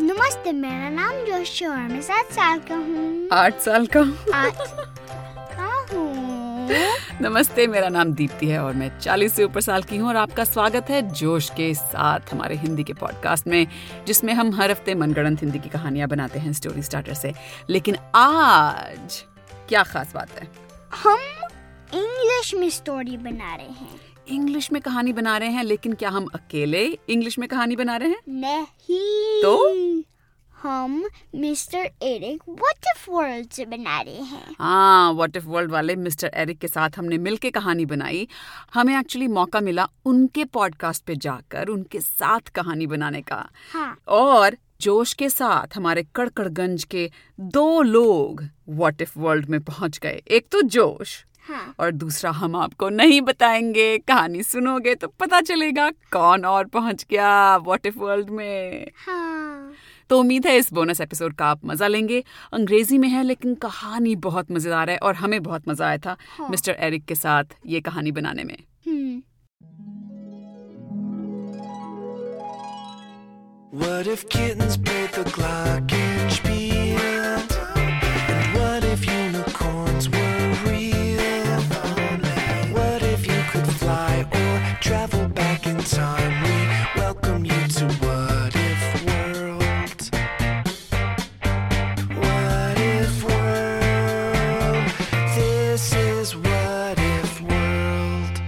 नमस्ते मेरा नाम जोशी और मैं सात साल का हूँ। आठ साल का हूँ। नमस्ते मेरा नाम दीप्ति है और मैं 40 से ऊपर साल की हूँ और आपका स्वागत है जोश के साथ हमारे हिंदी के पॉडकास्ट में जिसमें हम हर हफ़्ते मनगढ़ंत हिंदी की कहानियाँ बनाते हैं स्टोरी स्टार्टर से। लेकिन आज क्या खास बात है? हम इंग्लिश में स्टोरी बना रहे हैं। इंग्लिश में कहानी बना रहे हैं लेकिन क्या हम अकेले इंग्लिश में कहानी बना रहे हैं? नहीं। तो? हम मिस्टर एरिक वॉट वर्ल्ड से बना रहे हैं। हाँ वॉट इफ़ वर्ल्ड वाले मिस्टर एरिक के साथ हमने मिलके कहानी बनाई। हमें एक्चुअली मौका मिला उनके पॉडकास्ट पे जाकर उनके साथ कहानी बनाने का। हाँ। और जोश के साथ हमारे कड़कड़गंज के दो लोग वॉट इफ़ वर्ल्ड में पहुँच गए। एक तो जोश हाँ। और दूसरा हम आपको नहीं बताएँगे। कहानी सुनोगे तो पता चलेगा कौन और पहुँच गया वॉट इफ़ वर्ल्ड में। हाँ। तो उम्मीद है इस बोनस एपिसोड का आप मज़ा लेंगे। अंग्रेज़ी में है लेकिन कहानी बहुत मज़ेदार है और हमें बहुत मज़ा आया था हाँ। मिस्टर एरिक के साथ ये कहानी बनाने में। हम्म। What if kittens played the clock? Glockenspiel? Time? We welcome you to What If World. What if world? This is What If World.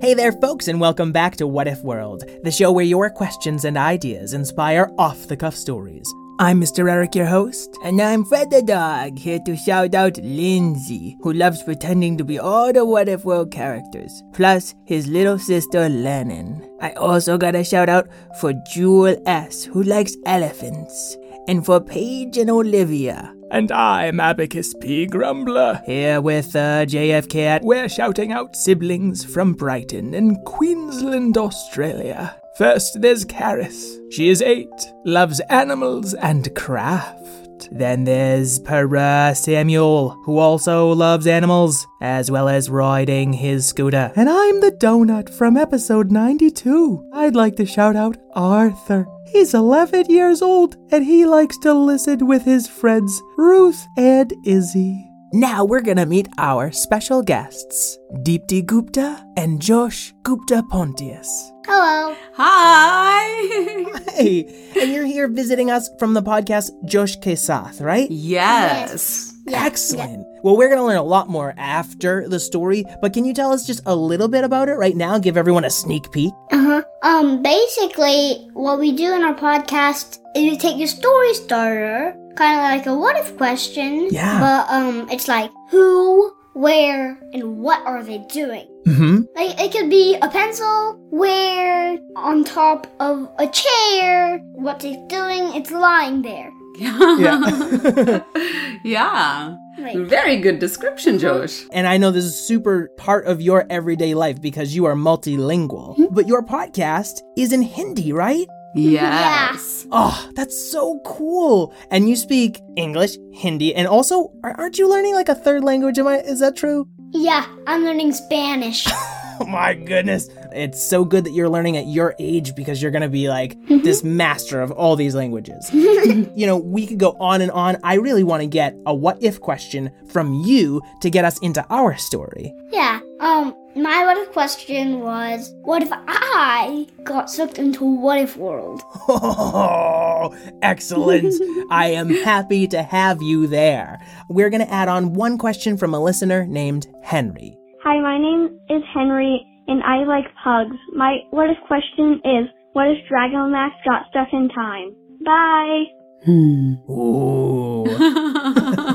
Hey there, folks, and welcome back to What If World, the show where your questions and ideas inspire off the cuff stories. I'm Mr. Eric, your host, and I'm Fred the dog, here to shout out Lindsay, who loves pretending to be all the What If World characters, plus his little sister Lennon. I also got a shout out for Jewel S, who likes elephants, and for Paige and Olivia. And I'm Abacus P. Grumbler. Here with uh, JFK at We're shouting out siblings from Brighton in Queensland, Australia. First, there's Karis. She is eight, loves animals and craft. Then there's Para Samuel, who also loves animals, as well as riding his scooter. And I'm the donut from episode 92. I'd like to shout out Arthur. He's 11 years old, and he likes to listen with his friends Ruth and Izzy. Now we're gonna meet our special guests, Deepti Gupta and Josh Gupta Pontius. hello Hi! Hey, and you're here visiting us from the podcast Josh Ke Saath, right? yes. Yeah, Excellent. Well, we're going to learn a lot more after the story, but can you tell us just a little bit about it right now? Give everyone a sneak peek. Uh-huh. Um, basically, what we do in our podcast is we take a story starter, kind of like a what if question. Yeah. But, um, it's like who, where, and what are they doing? Mm-hmm. Like, it could be a pencil, where, on top of a chair, what it's doing, it's lying there. Yeah. yeah. Like, Very good description, Josh. and I know this is super part of your everyday life because you are multilingual, but your podcast is in Hindi, right? Yes. Oh, that's so cool. And you speak English, Hindi, and also, aren't you learning like a third language? Am I, is that true? yeah, I'm learning Spanish. Oh my goodness. It's so good that you're learning at your age because you're going to be like mm-hmm. this master of all these languages. you know, we could go on and on. I really want to get a what if question from you to get us into our story. yeah, um, my what if question was, what if I got sucked into a what if world? Oh, excellent. I am happy to have you there. We're going to add on one question from a listener named Henry. Hi, my name is Henry, and I like pugs. My what if question is, what if Dragon Dracomax got stuck in time? Bye! Hmm. Ooh.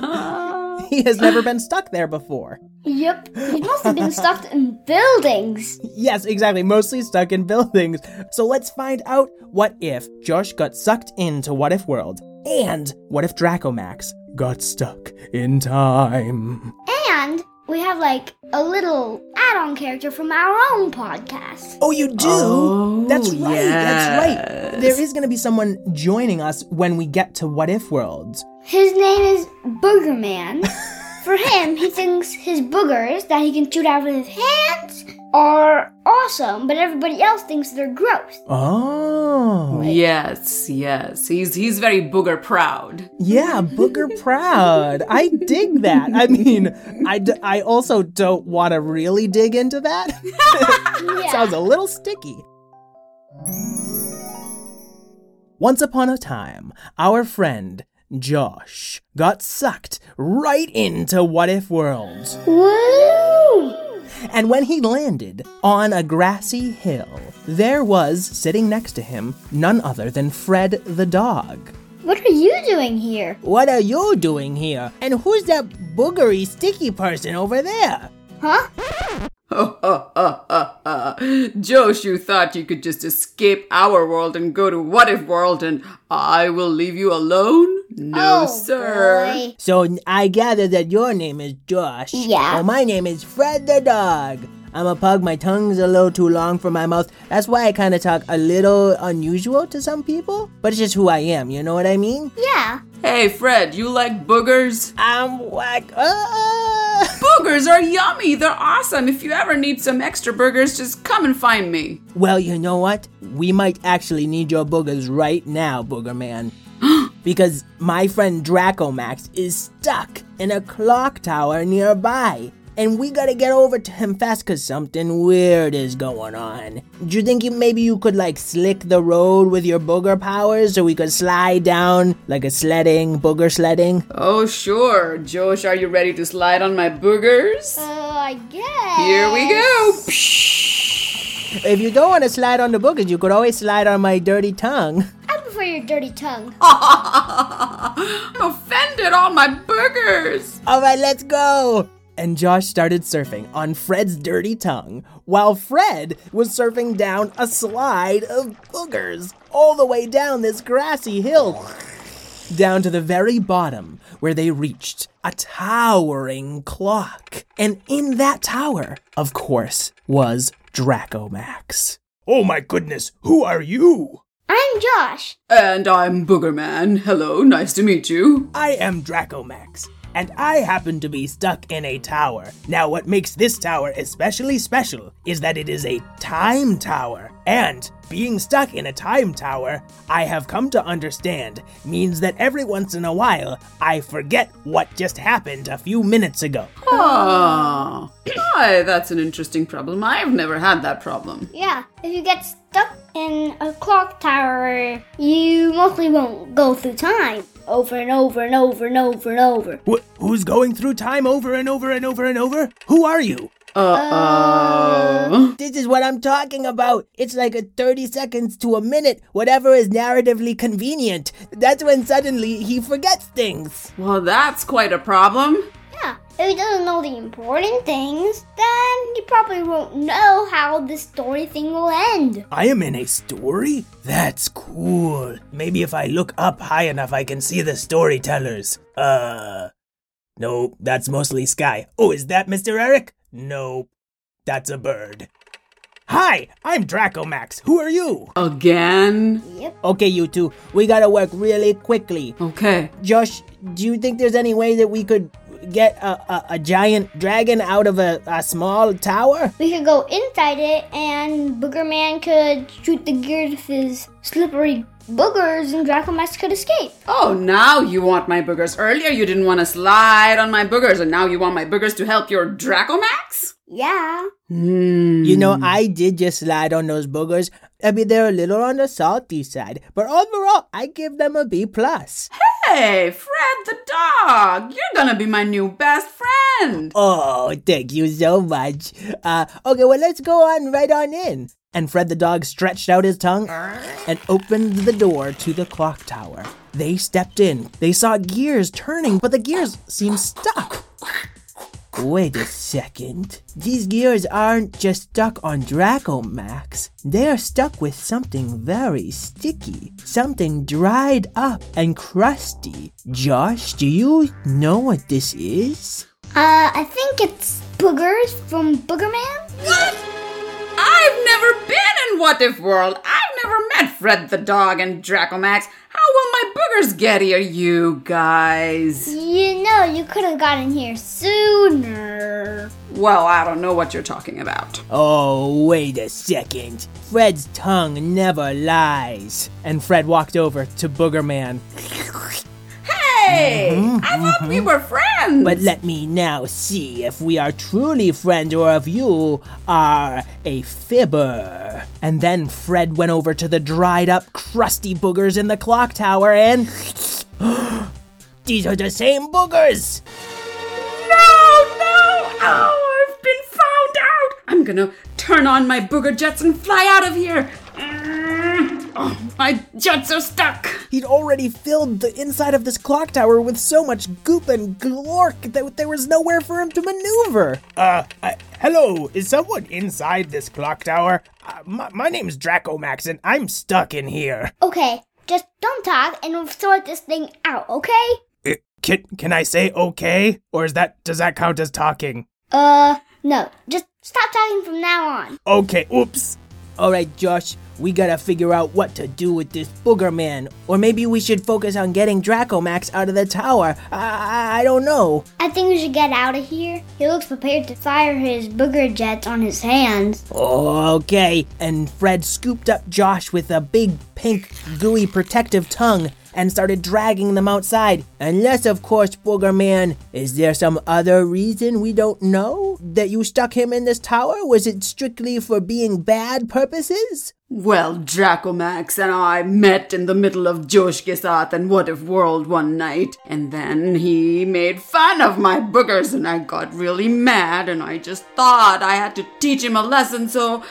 he has never been stuck there before. Yep, he must have been stuck in buildings. Yes, exactly. Mostly stuck in buildings. So let's find out what if Josh got sucked into What If World and what if Dracomax got stuck in time. And we have like a little add-on character from our own podcast. Oh, you do? Oh, that's right. That's right. There is going to be someone joining us when we get to What If Worlds. His name is Booger Man. For him, he thinks his boogers that he can shoot out with his hands are awesome, but everybody else thinks they're gross. Oh. Yes, yes. He's he's very booger proud. Yeah, Booger Proud. I dig that. I mean, I, d- I also don't want to really dig into that. Yeah. Sounds a little sticky. Once upon a time, our friend Josh got sucked right into What If Worlds. Woo! And when he landed on a grassy hill, there was sitting next to him none other than Fred the dog. What are you doing here? What are you doing here? And who's that boogery sticky person over there? Huh? Josh, you thought you could just escape our world and go to What If World and I will leave you alone? No, oh, sir. boy. So I gather that your name is Josh. Yeah. Well, my name is Fred the dog. I'm a pug. My tongue's a little too long for my mouth. That's why I kind of talk a little unusual to some people. But it's just who I am. You know what I mean? Yeah. Hey, Fred, you like boogers? I'm like, uh, Boogers are yummy. They're awesome. If you ever need some extra burgers, just come and find me. Well, you know what? We might actually need your boogers right now, Booger Man. because my friend Dracomax is stuck in a clock tower nearby. And we gotta get over to him fast cause something weird is going on. Do you think you, maybe you could like slick the road with your booger powers so we could slide down like a sledding, booger sledding? Oh, sure. Josh, are you ready to slide on my boogers? Uh, I guess. Here we go. If you don't wanna slide on the boogers, you could always slide on my dirty tongue. I prefer your dirty tongue. I'm offended. All my boogers. Alright, let's go! And Josh started surfing on Fred's dirty tongue, while Fred was surfing down a slide of boogers, all the way down this grassy hill. Down to the very bottom, where they reached a towering clock. And in that tower, of course, was Dracomax. Oh my goodness, who are you? I'm Josh. And I'm Boogerman. Hello, nice to meet you. I am Dracomax, and I happen to be stuck in a tower. Now, what makes this tower especially special is that it is a time tower. And being stuck in a time tower, I have come to understand, means that every once in a while, I forget what just happened a few minutes ago. Ah, why, that's an interesting problem. I've never had that problem. Yeah, if you get stuck in a clock tower, you mostly won't go through time over and over and over and over and over. Wh- who's going through time over and over and over and over? Who are you? Uh-oh. Uh, this is what I'm talking about. It's like a 30 seconds to a minute, whatever is narratively convenient. That's when suddenly he forgets things. Well, that's quite a problem. Yeah, if he doesn't know the important things, then he probably won't know how the story thing will end. I am in a story? That's cool. Maybe if I look up high enough, I can see the storytellers. Uh. No, that's mostly Sky. Oh, is that Mr. Eric? Nope, that's a bird. Hi, I'm Dracomax. Who are you? Again? Yep. Okay, you two, we gotta work really quickly. Okay. Josh, do you think there's any way that we could get a, a, a giant dragon out of a, a small tower? We could go inside it, and Booger Man could shoot the gears with his slippery boogers, and Dracomax could escape. Oh, now you want my boogers. Earlier you didn't want to slide on my boogers, and now you want my boogers to help your Dracomax? Yeah. Hmm. You know, I did just slide on those boogers. I mean, they're a little on the salty side, but overall, I give them a B plus. Hey, Fred the dog! You're gonna be my new best friend! Oh, thank you so much. Uh, okay, well, let's go on right on in. And Fred the dog stretched out his tongue and opened the door to the clock tower. They stepped in. They saw gears turning, but the gears seemed stuck. Wait a second. These gears aren't just stuck on Dracomax. They're stuck with something very sticky. Something dried up and crusty. Josh, do you know what this is? Uh, I think it's boogers from Boogerman. What? I've never been in What If World. I've never met Fred the dog and Dracomax. How will my boogers get here, you guys? You know, you could have gotten here sooner. Well, I don't know what you're talking about. Oh, wait a second. Fred's tongue never lies. And Fred walked over to Booger Hey! Mm-hmm, I thought we mm-hmm. were friends! But let me now see if we are truly friends or if you are a fibber. And then Fred went over to the dried up, crusty boogers in the clock tower and. These are the same boogers! No, no! Oh, I've been found out! I'm gonna turn on my booger jets and fly out of here! Oh, my jets are stuck! He'd already filled the inside of this clock tower with so much goop and glork that there was nowhere for him to maneuver. Uh, uh, hello, is someone inside this clock tower? Uh, my, my name's Dracomax and I'm stuck in here. Okay, just don't talk and we'll sort this thing out, okay? Uh, can, can I say okay? Or is that, does that count as talking? Uh, no. Just stop talking from now on. Okay, oops. Alright, Josh, we gotta figure out what to do with this booger man. Or maybe we should focus on getting Dracomax out of the tower. I, I don't know. I think we should get out of here. He looks prepared to fire his booger jets on his hands. Okay. And Fred scooped up Josh with a big, pink, gooey protective tongue and started dragging them outside. Unless, of course, Booger Man, is there some other reason we don't know that you stuck him in this tower? Was it strictly for being bad purposes? Well, Dracomax and I met in the middle of Josh Ke Saath and What If World one night, and then he made fun of my boogers, and I got really mad, and I just thought I had to teach him a lesson, so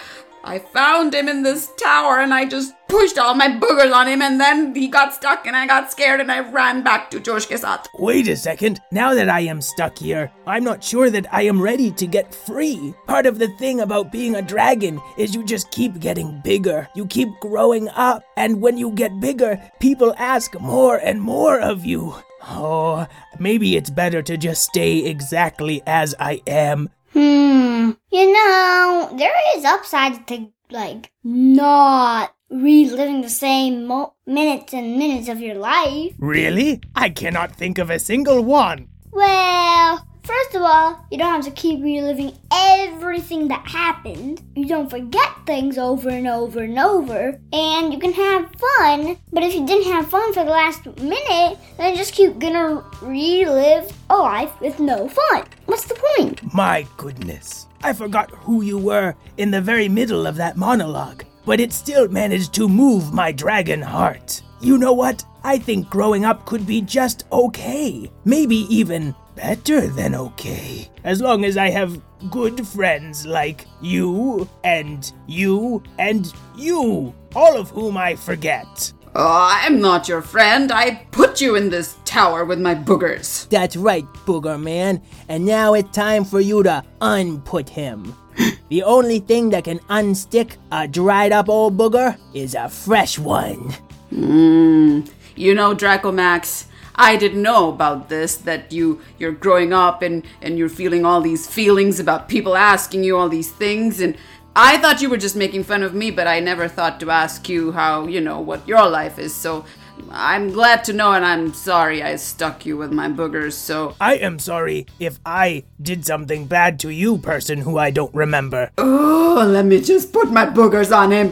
I found him in this tower and I just pushed all my boogers on him and then he got stuck and I got scared and I ran back to Josh Ke Saath. Wait a second. Now that I am stuck here, I'm not sure that I am ready to get free. Part of the thing about being a dragon is you just keep getting bigger. You keep growing up. And when you get bigger, people ask more and more of you. Oh, maybe it's better to just stay exactly as I am. Hmm. You know, there is upsides to, like, not reliving the same mo- minutes and minutes of your life. Really? I cannot think of a single one. Well, first of all, you don't have to keep reliving everything that happened. You don't forget things over and over and over, and you can have fun. But if you didn't have fun for the last minute, then just keep gonna relive a life with no fun. What's the point? My goodness. I forgot who you were in the very middle of that monologue, but it still managed to move my dragon heart. You know what? I think growing up could be just okay. Maybe even better than okay. As long as I have good friends like you and you and you, all of whom I forget. Oh, I'm not your friend. I put you in this tower with my boogers. That's right, Booger Man. And now it's time for you to unput him. the only thing that can unstick a dried up old booger is a fresh one. Mm, you know, Dracomax, I didn't know about this that you you're growing up and and you're feeling all these feelings about people asking you all these things and I thought you were just making fun of me, but I never thought to ask you how, you know, what your life is. So I'm glad to know and I'm sorry I stuck you with my boogers. So I am sorry if I did something bad to you, person who I don't remember. Oh, let me just put my boogers on him.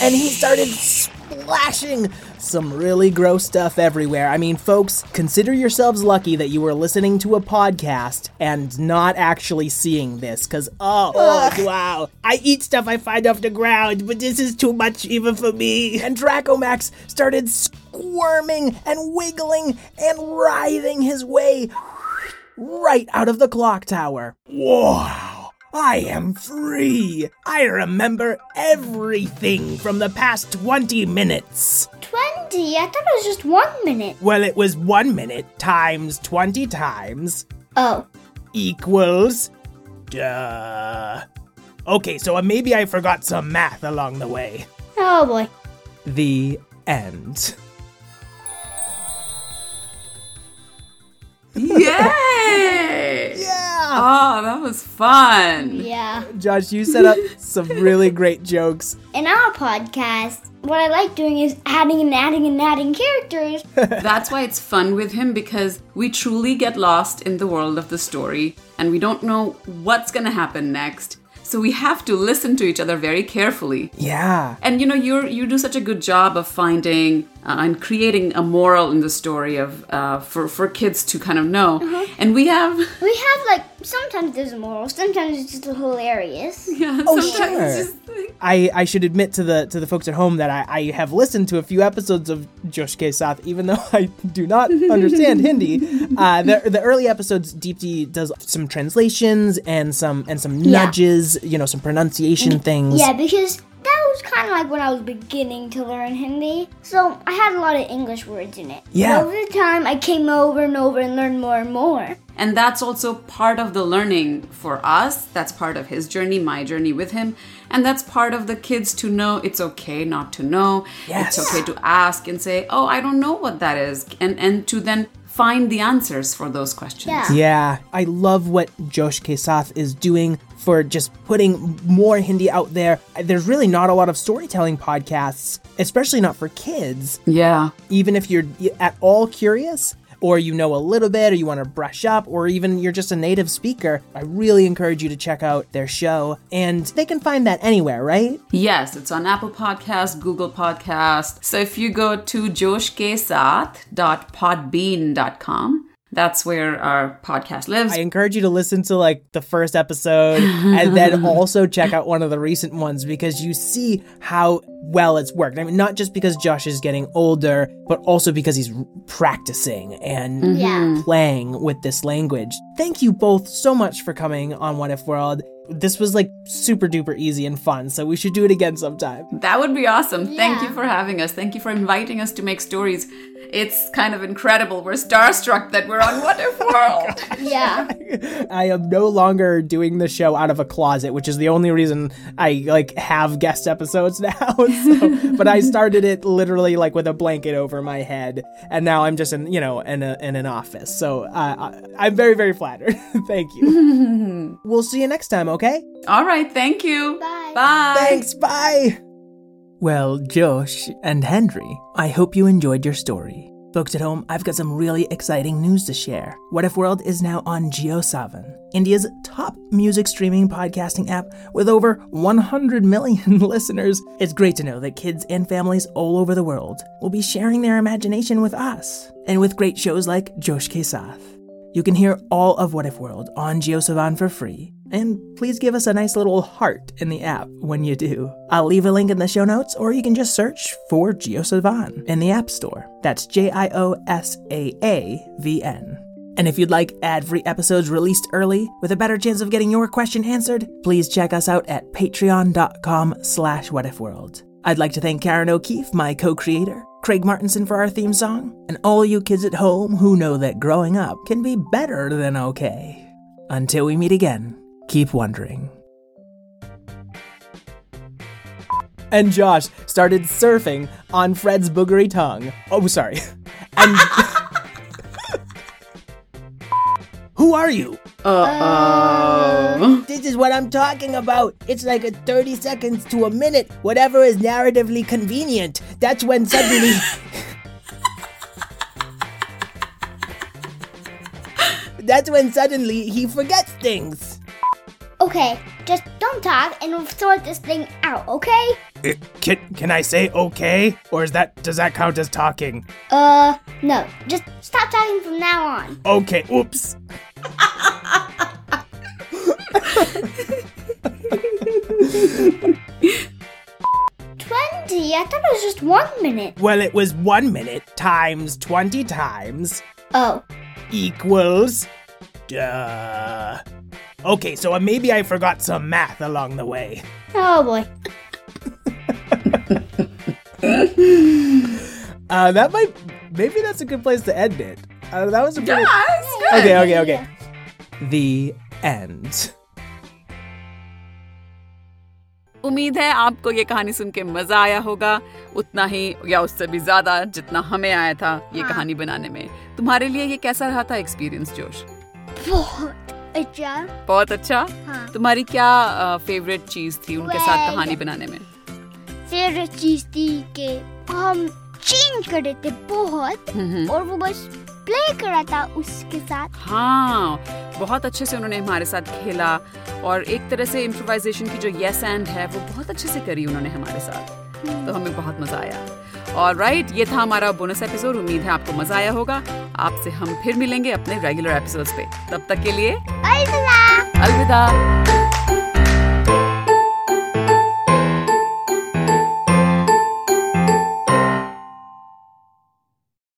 And he started splashing some really gross stuff everywhere. I mean, folks, consider yourselves lucky that you were listening to a podcast and not actually seeing this, because, oh, oh, wow. I eat stuff I find off the ground, but this is too much even for me. And Dracomax started squirming and wiggling and writhing his way right out of the clock tower. Wow. I am free. I remember everything from the past 20 minutes. 20? I thought it was just one minute. Well, it was one minute times 20 times Oh. equals. Duh. Okay, so uh, maybe I forgot some math along the way. Oh boy. The end. Yay! Yeah! Oh, that was fun. Yeah. Josh, you set up some really great jokes. In our podcast, what I like doing is adding and adding and adding characters. That's why it's fun with him because we truly get lost in the world of the story and we don't know what's going to happen next. So we have to listen to each other very carefully. Yeah. And you know, you're you do such a good job of finding uh, and creating a moral in the story of uh, for for kids to kind of know. And we have We have like sometimes there's a moral, sometimes it's just hilarious. yeah, Oh, sometimes sure. It's just like- I, I should admit to the to the folks at home that I, I have listened to a few episodes of Josh Ke Saath, even though I do not understand Hindi. Uh, the, the early episodes, Deepti does some translations and some and some Yeah. nudges, you know, some pronunciation things. Yeah, because that was kind of like when I was beginning to learn Hindi. So I had a lot of English words in it. Yeah. But over the time, I came over and over and learned more and more. And that's also part of the learning for us. That's part of his journey, my journey with him. And that's part of the kids to know it's okay not to know. Yes. It's okay to ask and say, "Oh, I don't know what that is." And and to then find the answers for those questions. Yeah. Yeah, I love what Josh Ke Saath is doing for just putting more Hindi out there. There's really not a lot of storytelling podcasts, especially not for kids. Yeah. even if you're at all curious or you know a little bit or you want to brush up or even you're just a native speaker i really encourage you to check out their show and they can find that anywhere right Yes, it's on Apple Podcast, Google Podcast. So if you go to joshksath.podbean.com, that's where our podcast lives. i encourage you to listen to like the first episode and then also check out one of the recent ones because you see how well it's worked i mean not just because josh is getting older but also because he's practicing and mm-hmm. Yeah. playing with this language. Thank you both so much for coming on What If World. This was like super duper easy and fun, so we should do it again sometime. That would be awesome. Thank you for having us. Thank you for inviting us to make stories. It's kind of incredible. We're starstruck that we're on What If World. Yeah. I am no longer doing the show out of a closet, which is the only reason I like have guest episodes now. so, but I started it literally like with a blanket over my head, and now I'm just in you know in a, in an office. So uh, I, I'm very very flattered. Thank you. we'll see you next time. Okay. All right. Thank you. Bye. Bye. Thanks, bye! Well, Josh and Henry, I hope you enjoyed your story. Folks at home, I've got some really exciting news to share. What If World is now on JioSaavn, India's top music streaming podcasting app with over 100 million listeners. It's great to know that kids and families all over the world will be sharing their imagination with us and with great shows like Josh Ke Saath. You can hear all of What If World on JioSaavn for free. And please give us a nice little heart in the app when you do. I'll leave a link in the show notes, or you can just search for JioSaavn in the App Store. That's J I O S A A V N. And if you'd like ad free episodes released early with a better chance of getting your question answered, please check us out at patreon.com slash whatifworld. I'd like to thank Karen O'Keefe, my co creator, Craig Martinson for our theme song, and all you kids at home who know that growing up can be better than okay. Until we meet again, keep wondering. And Josh started surfing on Fred's boogery tongue. Oh, sorry. And. Who are you? Uh-oh. This is what I'm talking about. It's like a 30 seconds to a minute, whatever is narratively convenient. That's when suddenly. That's when suddenly he forgets things. Okay, just don't talk and we'll sort this thing out, okay? Eh, Can, can I say okay? Or is that does that count as talking? Uh, no. Just stop talking from now on. Okay, oops. Twenty? I thought it was just one minute. Well, it was one minute times 20 times Oh, equals. Duh. Okay, so uh, maybe I forgot some math along the way. oh boy. Uh, that might. Maybe that's a good place to end it. Uh, that was a pretty. Yes, good. Okay, okay, okay. The end. उम्मीद है आपको ये कहानी सुन के मजा आया होगा उतना ही या उससे भी ज्यादा जितना हमें आया था ये कहानी बनाने में तुम्हारे लिए ये कैसा रहा था एक्सपीरियंस जोश बहुत अच्छा। बहुत अच्छा। हाँ। तुम्हारी क्या फेवरेट चीज़ थी उनके साथ कहानी बनाने में? फेवरेट चीज़ थी कि हम चेंज कर रहे थे बहुत हम्म, और वो बस प्ले कर रहा था उसके साथ। हाँ बहुत अच्छे से उन्होंने हमारे साथ खेला और एक तरह से इम्प्रोवाइजेशन की जो यस एंड है वो बहुत अच्छे से करी उन्होंने हमारे साथ। तो हमें बहुत मज़ा आया। और राइट ये था हमारा बोनस एपिसोड उम्मीद है आपको मज़ा आया होगा। आपसे हम फिर मिलेंगे अपने रेगुलर एपिसोड्स पे। तब तक के लिए अलविदा। अलविदा।